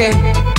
Okay.